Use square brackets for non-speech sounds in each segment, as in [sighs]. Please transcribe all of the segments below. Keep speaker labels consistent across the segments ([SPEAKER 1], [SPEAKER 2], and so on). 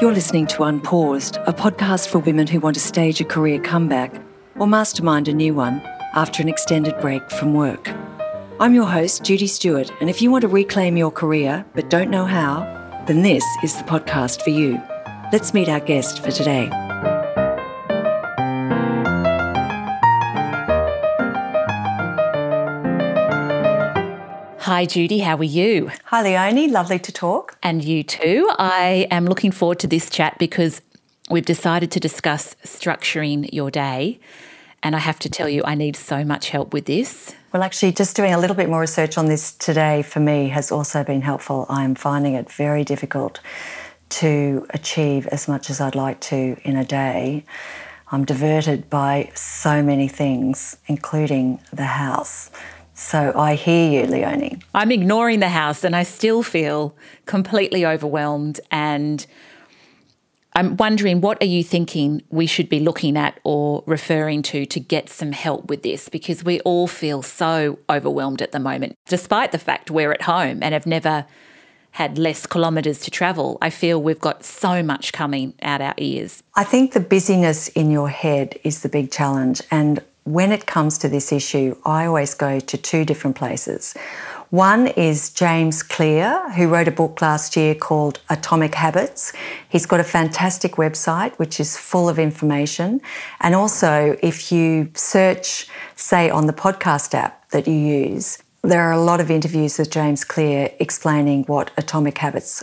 [SPEAKER 1] You're listening to Unpaused, a podcast for women who want to stage a career comeback or mastermind a new one after an extended break from work. I'm your host, Judy Stewart, and if you want to reclaim your career but don't know how, then this is the podcast for you. Let's meet our guest for today.
[SPEAKER 2] Hi, Judy. How are you?
[SPEAKER 1] Hi, Leonie. Lovely to talk.
[SPEAKER 2] And you too. I am looking forward to this chat because we've decided to discuss structuring your day. And I have to tell you, I need so much help with this.
[SPEAKER 1] Well, actually, just doing a little bit more research on this today for me has also been helpful. I'm finding it very difficult to achieve as much as I'd like to in a day. I'm diverted by so many things, including the house. So I hear you, Leonie.
[SPEAKER 2] I'm ignoring the house and I still feel completely overwhelmed. And I'm wondering, what are you thinking we should be looking at or referring to to get some help with this? Because we all feel so overwhelmed at the moment, despite the fact we're at home and have never had less kilometres to travel. I feel we've got so much coming out our ears.
[SPEAKER 1] I think the busyness in your head is the big challenge. And when it comes to this issue, I always go to two different places. One is James Clear, who wrote a book last year called Atomic Habits. He's got a fantastic website which is full of information. And also, if you search, say, on the podcast app that you use, there are a lot of interviews with James Clear explaining what Atomic Habits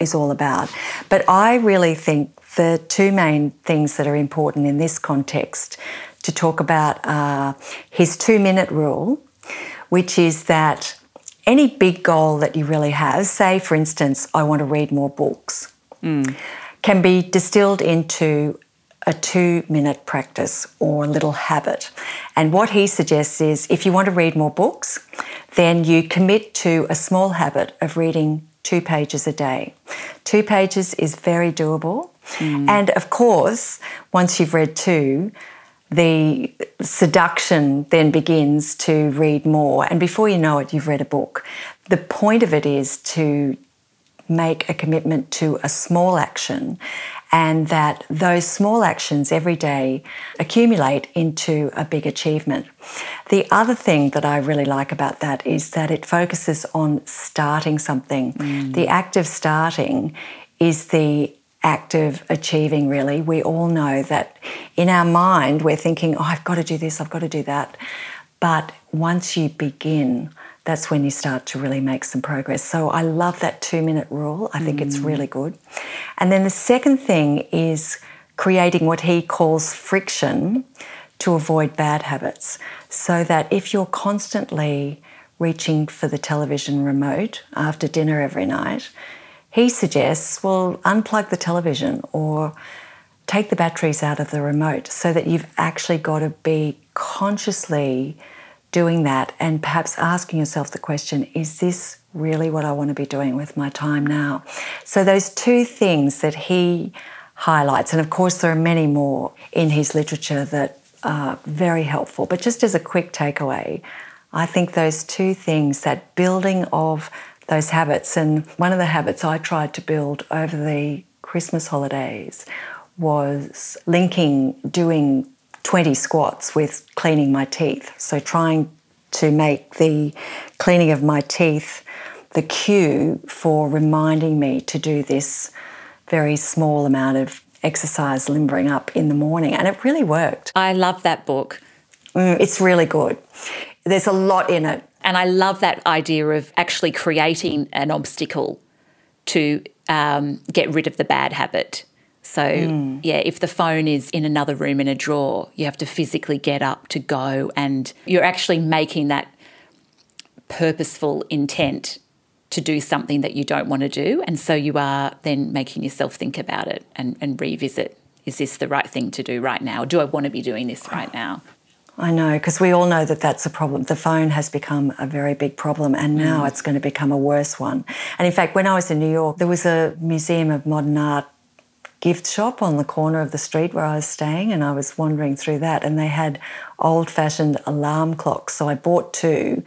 [SPEAKER 1] is all about. But I really think the two main things that are important in this context to talk about are his two minute rule, which is that any big goal that you really have, say for instance, I want to read more books, mm. can be distilled into a two minute practice or a little habit. And what he suggests is if you want to read more books, then you commit to a small habit of reading two pages a day. Two pages is very doable. Mm. And of course, once you've read two, the seduction then begins to read more. And before you know it, you've read a book. The point of it is to make a commitment to a small action and that those small actions every day accumulate into a big achievement. The other thing that I really like about that is that it focuses on starting something. Mm. The act of starting is the act of achieving, really. We all know that in our mind, we're thinking, oh, I've got to do this, I've got to do that. But once you begin, that's when you start to really make some progress. So I love that two minute rule. I think mm. it's really good. And then the second thing is creating what he calls friction to avoid bad habits. So that if you're constantly reaching for the television remote after dinner every night, he suggests, well, unplug the television or take the batteries out of the remote so that you've actually got to be consciously doing that and perhaps asking yourself the question is this really what I want to be doing with my time now? So, those two things that he highlights, and of course, there are many more in his literature that are very helpful, but just as a quick takeaway, I think those two things, that building of those habits. And one of the habits I tried to build over the Christmas holidays was linking doing 20 squats with cleaning my teeth. So trying to make the cleaning of my teeth the cue for reminding me to do this very small amount of exercise limbering up in the morning. And it really worked.
[SPEAKER 2] I love that book.
[SPEAKER 1] Mm, it's really good. There's a lot in it.
[SPEAKER 2] And I love that idea of actually creating an obstacle to um, get rid of the bad habit. So, mm. yeah, if the phone is in another room in a drawer, you have to physically get up to go, and you're actually making that purposeful intent to do something that you don't want to do. And so you are then making yourself think about it and, and revisit is this the right thing to do right now? Do I want to be doing this right [sighs] now?
[SPEAKER 1] I know, because we all know that that's a problem. The phone has become a very big problem, and now mm. it's going to become a worse one. And in fact, when I was in New York, there was a Museum of Modern Art gift shop on the corner of the street where I was staying, and I was wandering through that, and they had old fashioned alarm clocks. So I bought two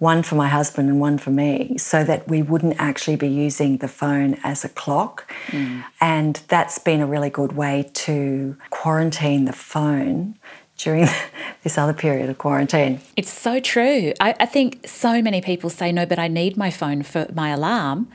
[SPEAKER 1] one for my husband and one for me, so that we wouldn't actually be using the phone as a clock. Mm. And that's been a really good way to quarantine the phone during [laughs] this other period of quarantine.
[SPEAKER 2] It's so true. I, I, think so many people say, no, but I need my phone for my alarm.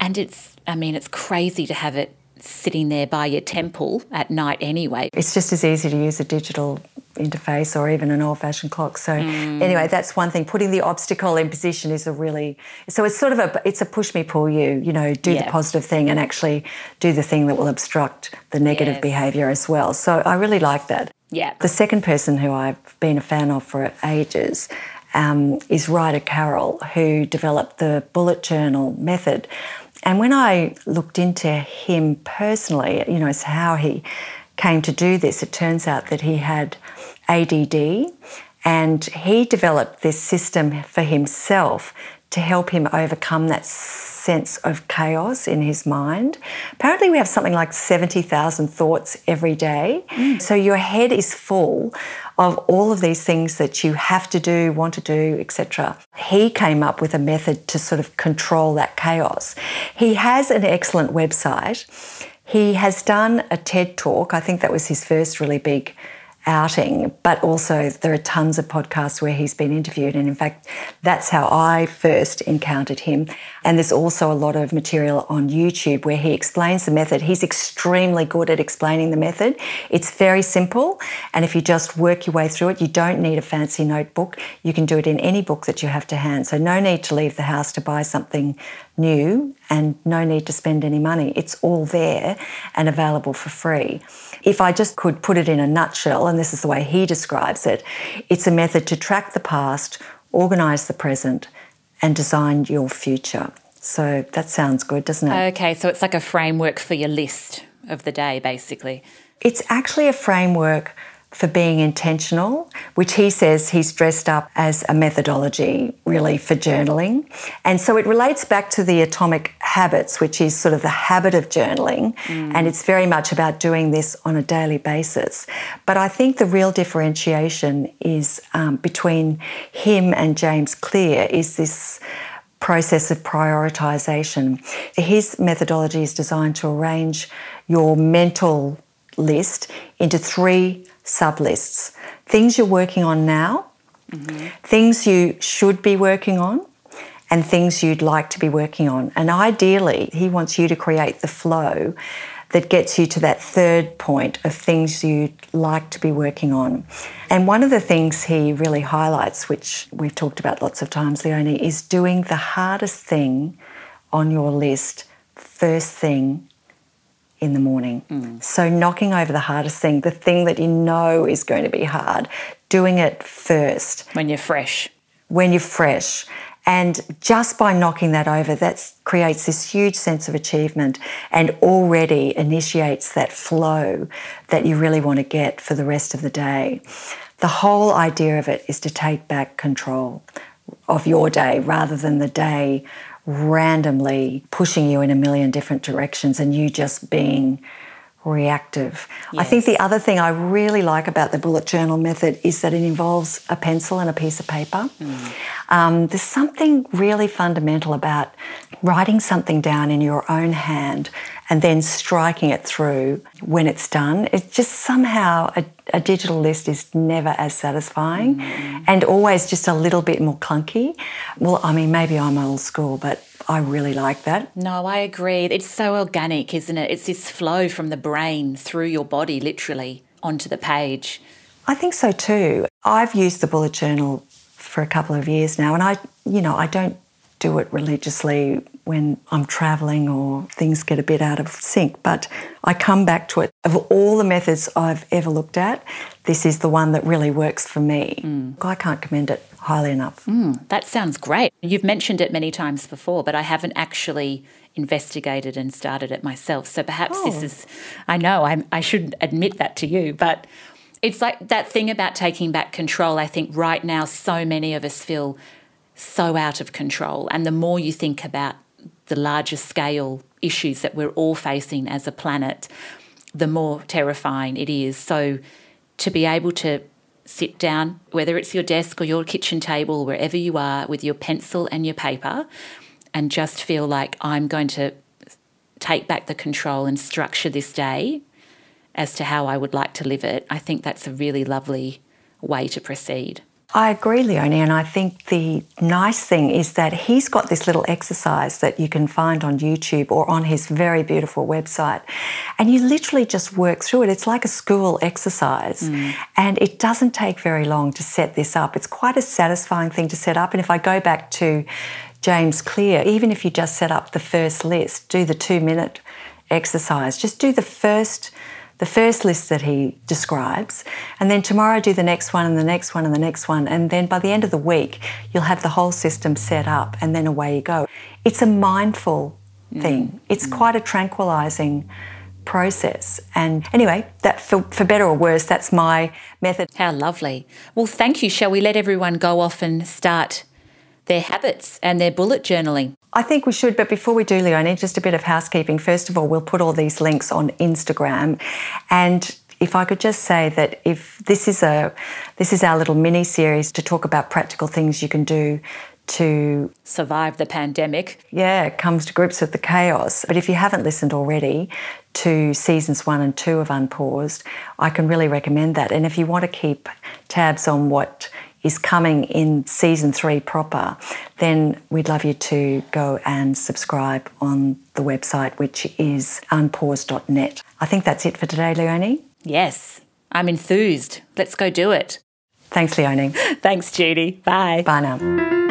[SPEAKER 2] And it's, I mean, it's crazy to have it sitting there by your temple at night anyway.
[SPEAKER 1] It's just as easy to use a digital interface or even an old fashioned clock. So mm. anyway, that's one thing. Putting the obstacle in position is a really so it's sort of a it's a push me pull you, you know, do yeah. the positive thing and actually do the thing that will obstruct the negative yes. behavior as well. So I really like that.
[SPEAKER 2] Yeah.
[SPEAKER 1] The second person who I've been a fan of for ages um, is Ryder Carroll, who developed the bullet journal method. And when I looked into him personally, you know, how he came to do this, it turns out that he had ADD and he developed this system for himself to help him overcome that sense of chaos in his mind. Apparently, we have something like 70,000 thoughts every day. Mm. So your head is full of all of these things that you have to do, want to do, etc. He came up with a method to sort of control that chaos. He has an excellent website. He has done a TED talk. I think that was his first really big outing, but also there are tons of podcasts where he's been interviewed. And in fact, that's how I first encountered him. And there's also a lot of material on YouTube where he explains the method. He's extremely good at explaining the method. It's very simple. And if you just work your way through it, you don't need a fancy notebook. You can do it in any book that you have to hand. So no need to leave the house to buy something new and no need to spend any money. It's all there and available for free. If I just could put it in a nutshell, and this is the way he describes it, it's a method to track the past, organise the present, and design your future. So that sounds good, doesn't it?
[SPEAKER 2] Okay, so it's like a framework for your list of the day, basically.
[SPEAKER 1] It's actually a framework for being intentional, which he says he's dressed up as a methodology really for journaling. And so it relates back to the atomic habits, which is sort of the habit of journaling. Mm. And it's very much about doing this on a daily basis. But I think the real differentiation is um, between him and James Clear is this process of prioritization. His methodology is designed to arrange your mental list into three sub lists things you're working on now, mm-hmm. things you should be working on, and things you'd like to be working on. And ideally, he wants you to create the flow that gets you to that third point of things you'd like to be working on. And one of the things he really highlights, which we've talked about lots of times, Leonie, is doing the hardest thing on your list first thing in the morning. Mm. So, knocking over the hardest thing, the thing that you know is going to be hard, doing it first.
[SPEAKER 2] When you're fresh.
[SPEAKER 1] When you're fresh. And just by knocking that over, that creates this huge sense of achievement and already initiates that flow that you really want to get for the rest of the day. The whole idea of it is to take back control of your day rather than the day randomly pushing you in a million different directions and you just being reactive. Yes. I think the other thing I really like about the bullet journal method is that it involves a pencil and a piece of paper. Mm. Um, there's something really fundamental about writing something down in your own hand and then striking it through when it's done. It's just somehow a, a digital list is never as satisfying mm. and always just a little bit more clunky. Well, I mean, maybe I'm old school, but I really like that.
[SPEAKER 2] No, I agree. It's so organic, isn't it? It's this flow from the brain through your body, literally, onto the page.
[SPEAKER 1] I think so too. I've used the bullet journal for a couple of years now, and I, you know, I don't do it religiously when I'm traveling or things get a bit out of sync, but I come back to it. Of all the methods I've ever looked at, this is the one that really works for me. Mm. I can't commend it highly enough.
[SPEAKER 2] Mm, that sounds great. You've mentioned it many times before, but I haven't actually investigated and started it myself. So perhaps oh. this is, I know I'm, I should not admit that to you, but it's like that thing about taking back control. I think right now, so many of us feel so out of control. And the more you think about the larger scale issues that we're all facing as a planet, the more terrifying it is. So to be able to sit down, whether it's your desk or your kitchen table, wherever you are, with your pencil and your paper, and just feel like I'm going to take back the control and structure this day as to how I would like to live it, I think that's a really lovely way to proceed.
[SPEAKER 1] I agree, Leonie, and I think the nice thing is that he's got this little exercise that you can find on YouTube or on his very beautiful website. And you literally just work through it. It's like a school exercise. Mm. And it doesn't take very long to set this up. It's quite a satisfying thing to set up. And if I go back to James Clear, even if you just set up the first list, do the two minute exercise, just do the first the first list that he describes, and then tomorrow do the next one and the next one and the next one. And then by the end of the week, you'll have the whole system set up, and then away you go. It's a mindful thing, mm. it's mm. quite a tranquilizing process. And anyway, that for, for, better or worse, that's my method.
[SPEAKER 2] How lovely. Well, thank you. Shall we let everyone go off and start their habits and their bullet journaling?
[SPEAKER 1] I think we should, but before we do, Leonie, just a bit of housekeeping. First of all, we'll put all these links on Instagram. And if I could just say that if this is a this is our little mini series to talk about practical things you can do to
[SPEAKER 2] survive the pandemic.
[SPEAKER 1] Yeah, it comes to grips with the chaos. But if you haven't listened already to seasons one and two of Unpaused, I can really recommend that. And if you want to keep tabs on what is coming in season three proper, then we'd love you to go and subscribe on the website, which is unpause.net. I think that's it for today, Leonie.
[SPEAKER 2] Yes, I'm enthused. Let's go do it.
[SPEAKER 1] Thanks, Leonie. [laughs]
[SPEAKER 2] Thanks, Judy. Bye.
[SPEAKER 1] Bye now.